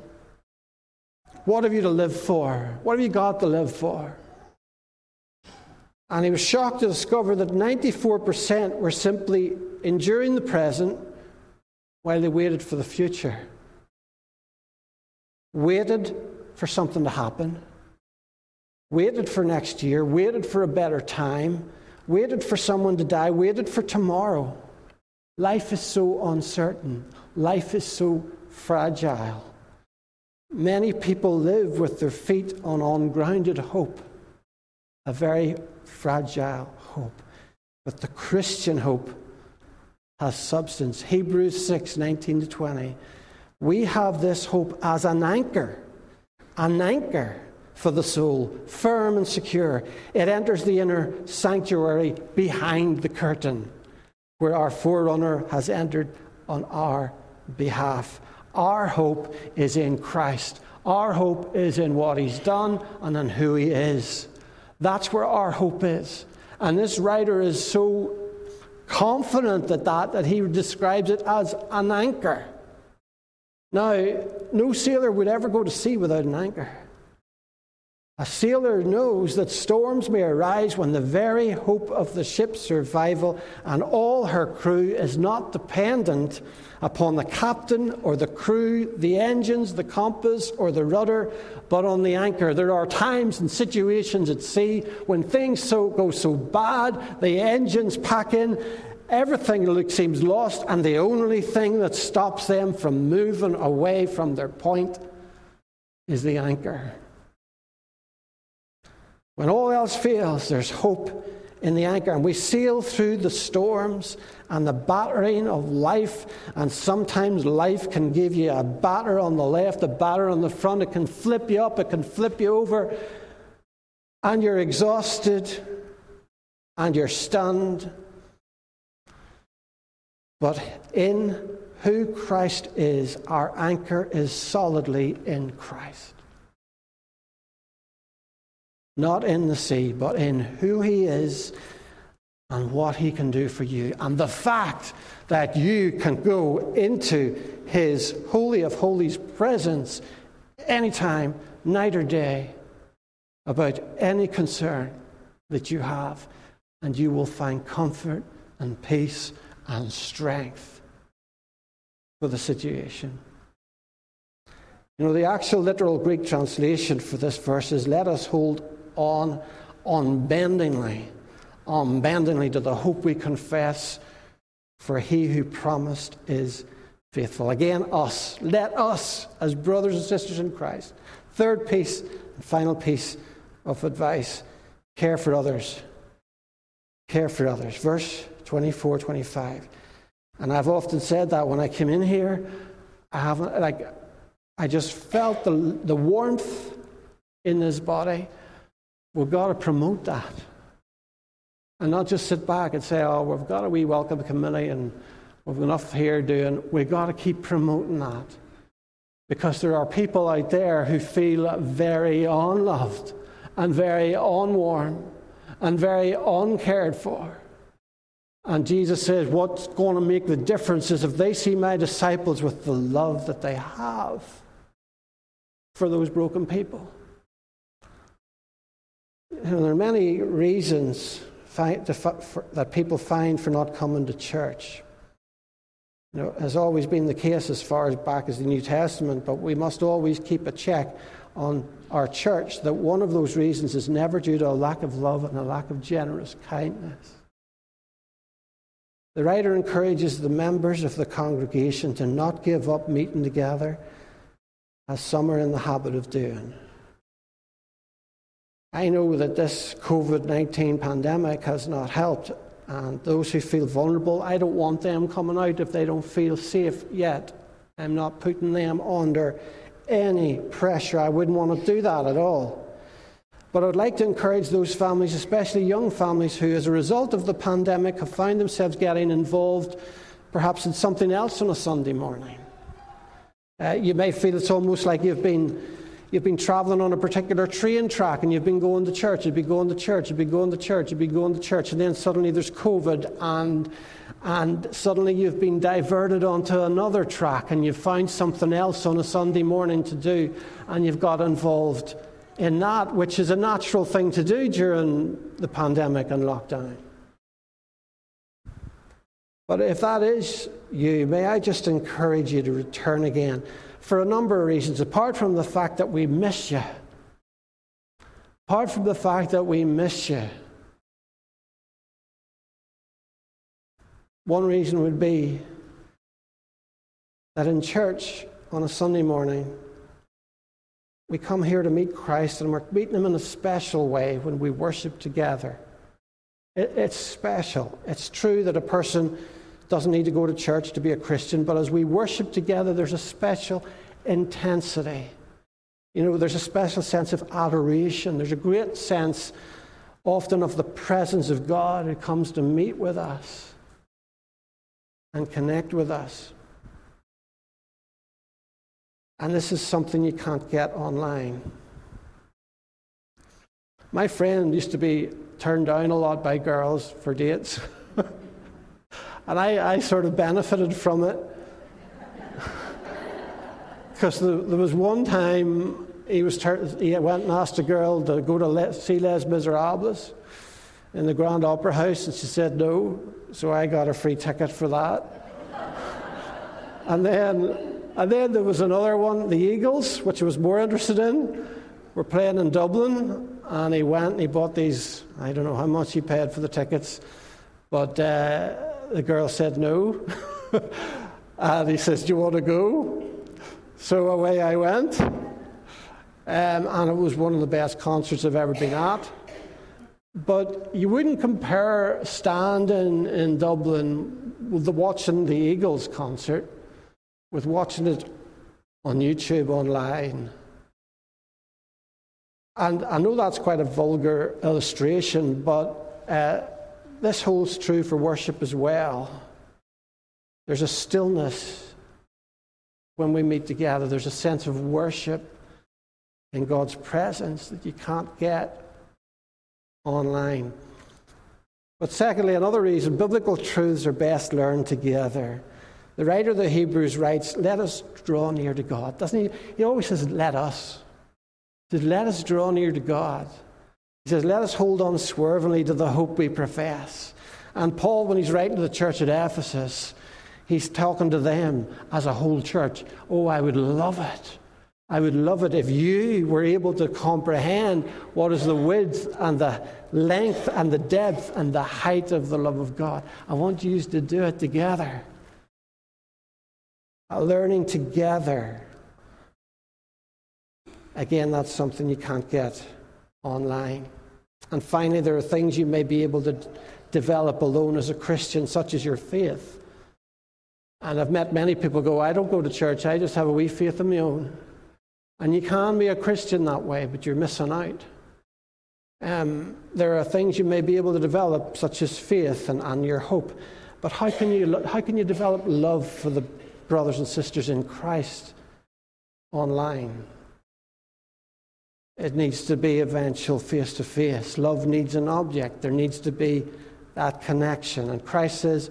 S1: What have you to live for? What have you got to live for? And he was shocked to discover that 94% were simply enduring the present while they waited for the future. Waited for something to happen, waited for next year, waited for a better time, waited for someone to die, waited for tomorrow. Life is so uncertain, life is so fragile. Many people live with their feet on ungrounded hope, a very fragile hope. But the Christian hope has substance. Hebrews 6 19 to 20. We have this hope as an anchor, an anchor for the soul, firm and secure. It enters the inner sanctuary behind the curtain, where our forerunner has entered on our behalf. Our hope is in Christ. Our hope is in what He's done and in who He is. That's where our hope is. And this writer is so confident that that, that he describes it as an anchor. Now, no sailor would ever go to sea without an anchor. A sailor knows that storms may arise when the very hope of the ship's survival and all her crew is not dependent upon the captain or the crew, the engines, the compass, or the rudder, but on the anchor. There are times and situations at sea when things so, go so bad, the engines pack in, everything seems lost, and the only thing that stops them from moving away from their point is the anchor. When all else fails, there's hope in the anchor. And we sail through the storms and the battering of life. And sometimes life can give you a batter on the left, a batter on the front. It can flip you up, it can flip you over. And you're exhausted and you're stunned. But in who Christ is, our anchor is solidly in Christ not in the sea, but in who He is and what He can do for you. And the fact that you can go into His Holy of Holies presence anytime, night or day, about any concern that you have, and you will find comfort and peace and strength for the situation. You know, the actual literal Greek translation for this verse is let us hold on unbendingly, unbendingly to the hope we confess, for he who promised is faithful. Again, us. Let us, as brothers and sisters in Christ. Third piece, final piece of advice care for others. Care for others. Verse 24, 25. And I've often said that when I came in here, I haven't, like, I just felt the, the warmth in this body. We've got to promote that. And not just sit back and say, oh, we've got a wee welcome committee and we've enough here doing. We've got to keep promoting that. Because there are people out there who feel very unloved and very unwarm and very uncared for. And Jesus says, What's going to make the difference is if they see my disciples with the love that they have for those broken people. There are many reasons that people find for not coming to church. You know, has always been the case as far as back as the New Testament, but we must always keep a check on our church that one of those reasons is never due to a lack of love and a lack of generous kindness. The writer encourages the members of the congregation to not give up meeting together, as some are in the habit of doing. I know that this COVID 19 pandemic has not helped, and those who feel vulnerable, I don't want them coming out if they don't feel safe yet. I'm not putting them under any pressure. I wouldn't want to do that at all. But I'd like to encourage those families, especially young families, who, as a result of the pandemic, have found themselves getting involved perhaps in something else on a Sunday morning. Uh, you may feel it's almost like you've been You've been traveling on a particular train track and you've been going to church, you've been going to church, you've been going to church, you've been going to church, and then suddenly there's COVID and and suddenly you've been diverted onto another track and you've found something else on a Sunday morning to do and you've got involved in that, which is a natural thing to do during the pandemic and lockdown. But if that is you, may I just encourage you to return again for a number of reasons, apart from the fact that we miss you. Apart from the fact that we miss you. One reason would be that in church on a Sunday morning, we come here to meet Christ and we're meeting Him in a special way when we worship together. It, it's special. It's true that a person doesn't need to go to church to be a Christian, but as we worship together, there's a special intensity. You know, there's a special sense of adoration. There's a great sense, often, of the presence of God who comes to meet with us and connect with us. And this is something you can't get online. My friend used to be turned down a lot by girls for dates. and I, I, sort of benefited from it. Because there, there, was one time he, was he went and asked a girl to go to Le- see Les Miserables in the Grand Opera House, and she said no. So I got a free ticket for that. and then, and then there was another one, the Eagles, which I was more interested in. We're playing in Dublin, and he went and he bought these. I don't know how much he paid for the tickets, but uh, the girl said no. and he says, Do you want to go? So away I went. Um, and it was one of the best concerts I've ever been at. But you wouldn't compare standing in Dublin with the watching the Eagles concert with watching it on YouTube online. And I know that's quite a vulgar illustration, but uh, this holds true for worship as well. There's a stillness when we meet together, there's a sense of worship in God's presence that you can't get online. But secondly, another reason, biblical truths are best learned together. The writer of the Hebrews writes, Let us draw near to God. Doesn't he? He always says, Let us. He says, Let us draw near to God. He says, Let us hold on swervingly to the hope we profess. And Paul, when he's writing to the church at Ephesus, he's talking to them as a whole church. Oh, I would love it I would love it if you were able to comprehend what is the width and the length and the depth and the height of the love of God. I want you to do it together. Learning together. Again, that's something you can't get online. And finally, there are things you may be able to develop alone as a Christian, such as your faith. And I've met many people go, I don't go to church, I just have a wee faith of my own. And you can be a Christian that way, but you're missing out. Um, there are things you may be able to develop, such as faith and, and your hope. But how can, you, how can you develop love for the brothers and sisters in Christ online? It needs to be eventual face to face. Love needs an object. There needs to be that connection. And Christ says,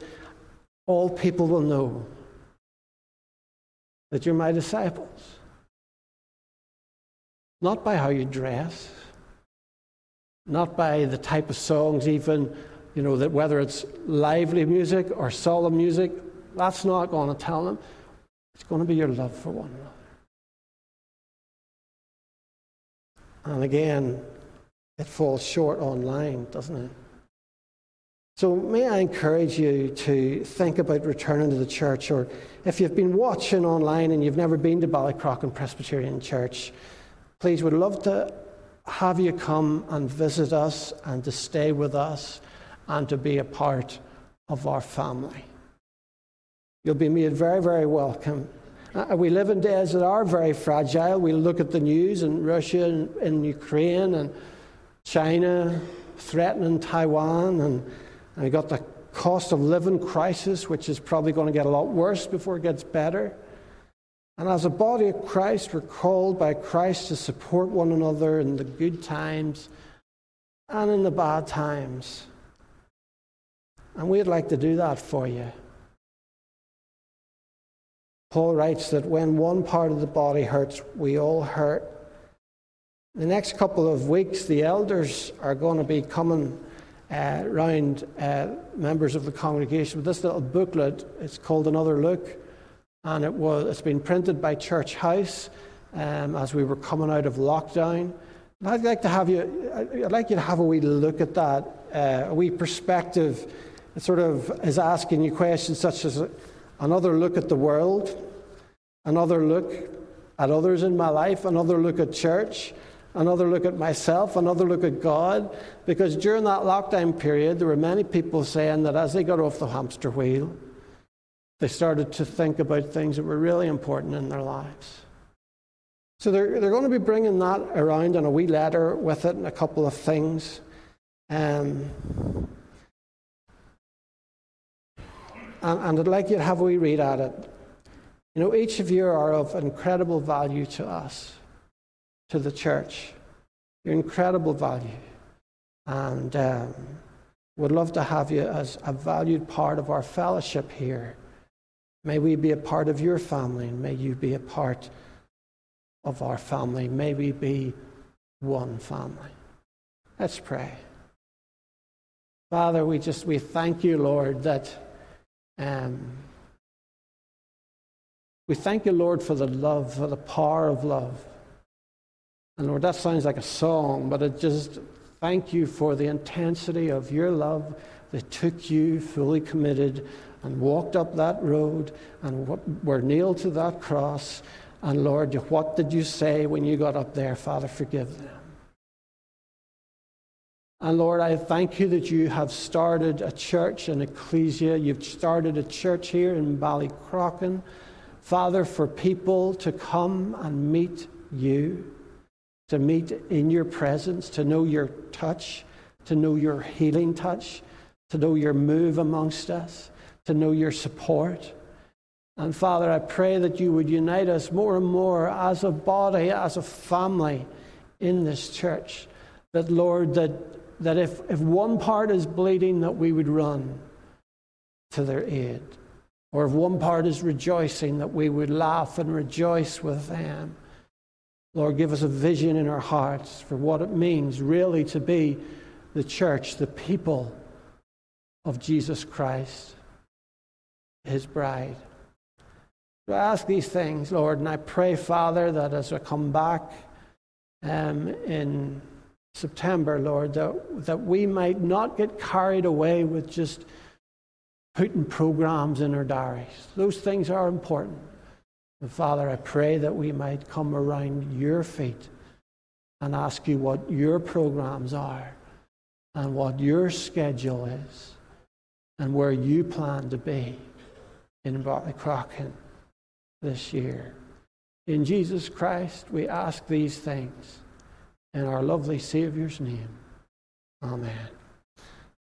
S1: All people will know that you're my disciples not by how you dress, not by the type of songs, even, you know, that whether it's lively music or solemn music, that's not going to tell them. It's going to be your love for one another. And again, it falls short online, doesn't it? So, may I encourage you to think about returning to the church, or if you've been watching online and you've never been to Ballycrochan Presbyterian Church, Please, we'd love to have you come and visit us and to stay with us and to be a part of our family. You'll be made very, very welcome. Uh, we live in days that are very fragile. We look at the news in Russia and in Ukraine and China threatening Taiwan, and, and we got the cost of living crisis, which is probably going to get a lot worse before it gets better. And as a body of Christ, we're called by Christ to support one another in the good times and in the bad times. And we'd like to do that for you. Paul writes that when one part of the body hurts, we all hurt. The next couple of weeks, the elders are going to be coming uh, round uh, members of the congregation with this little booklet. It's called Another Look, and it was, it's been printed by Church House um, as we were coming out of lockdown. And I'd like to have you, I'd like you to have a wee look at that, uh, a wee perspective. It sort of is asking you questions such as another look at the world, another look at others in my life, another look at church, another look at myself, another look at God. Because during that lockdown period, there were many people saying that as they got off the hamster wheel, they started to think about things that were really important in their lives. So they're, they're going to be bringing that around in a wee letter with it and a couple of things. Um, and, and I'd like you to have a wee read at it. You know, each of you are of incredible value to us, to the church. You're incredible value. And um, would love to have you as a valued part of our fellowship here. May we be a part of your family, and may you be a part of our family. May we be one family. Let's pray. Father, we just we thank you, Lord, that um, we thank you, Lord, for the love, for the power of love. And Lord, that sounds like a song, but it just thank you for the intensity of your love that took you fully committed and walked up that road and were nailed to that cross. And Lord, what did you say when you got up there? Father, forgive them. And Lord, I thank you that you have started a church, an ecclesia. You've started a church here in Ballycrochan. Father, for people to come and meet you, to meet in your presence, to know your touch, to know your healing touch, to know your move amongst us, to know your support. And Father, I pray that you would unite us more and more as a body, as a family in this church. That, Lord, that that if, if one part is bleeding, that we would run to their aid. Or if one part is rejoicing, that we would laugh and rejoice with them. Lord, give us a vision in our hearts for what it means really to be the church, the people of Jesus Christ, his bride. So I ask these things, Lord, and I pray, Father, that as I come back um, in September, Lord, that, that we might not get carried away with just putting programs in our diaries. Those things are important. And Father, I pray that we might come around your feet and ask you what your programs are and what your schedule is and where you plan to be in Bartley this year. In Jesus Christ, we ask these things in our lovely Saviour's name. Amen.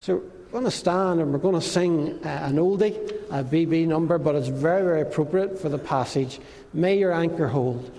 S1: So we're going to stand and we're going to sing uh, an oldie, a BB number, but it's very, very appropriate for the passage. May your anchor hold.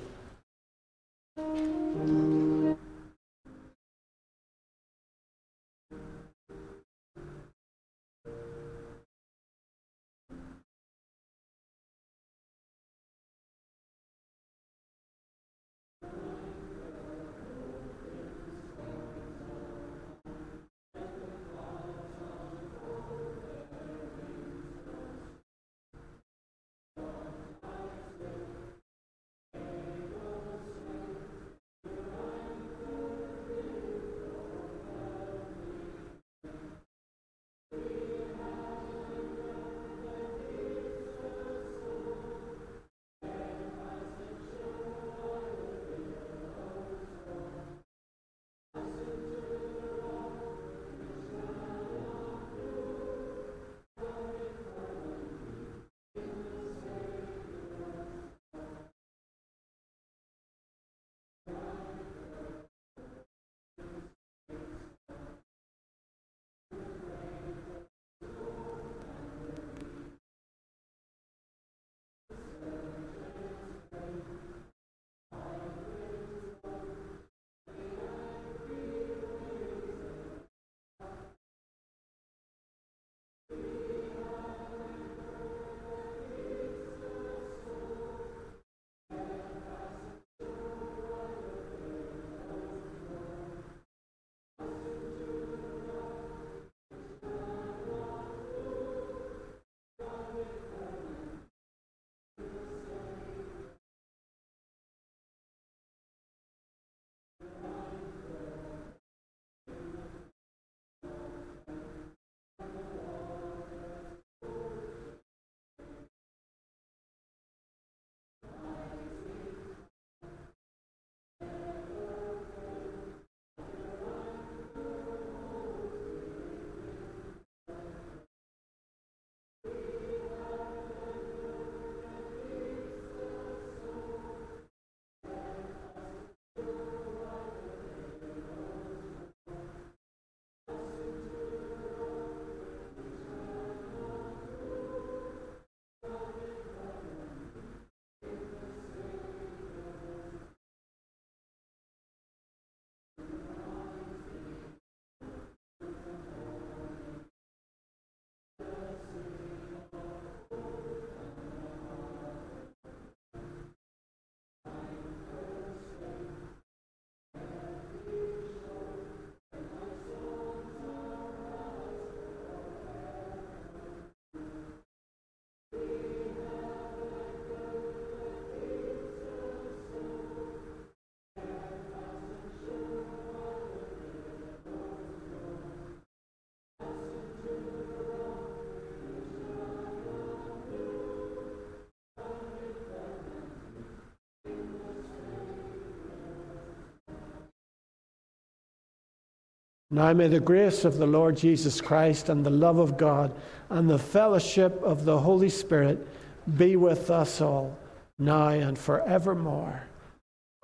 S1: Now may the grace of the Lord Jesus Christ and the love of God and the fellowship of the Holy Spirit be with us all, now and forevermore.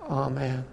S1: Amen.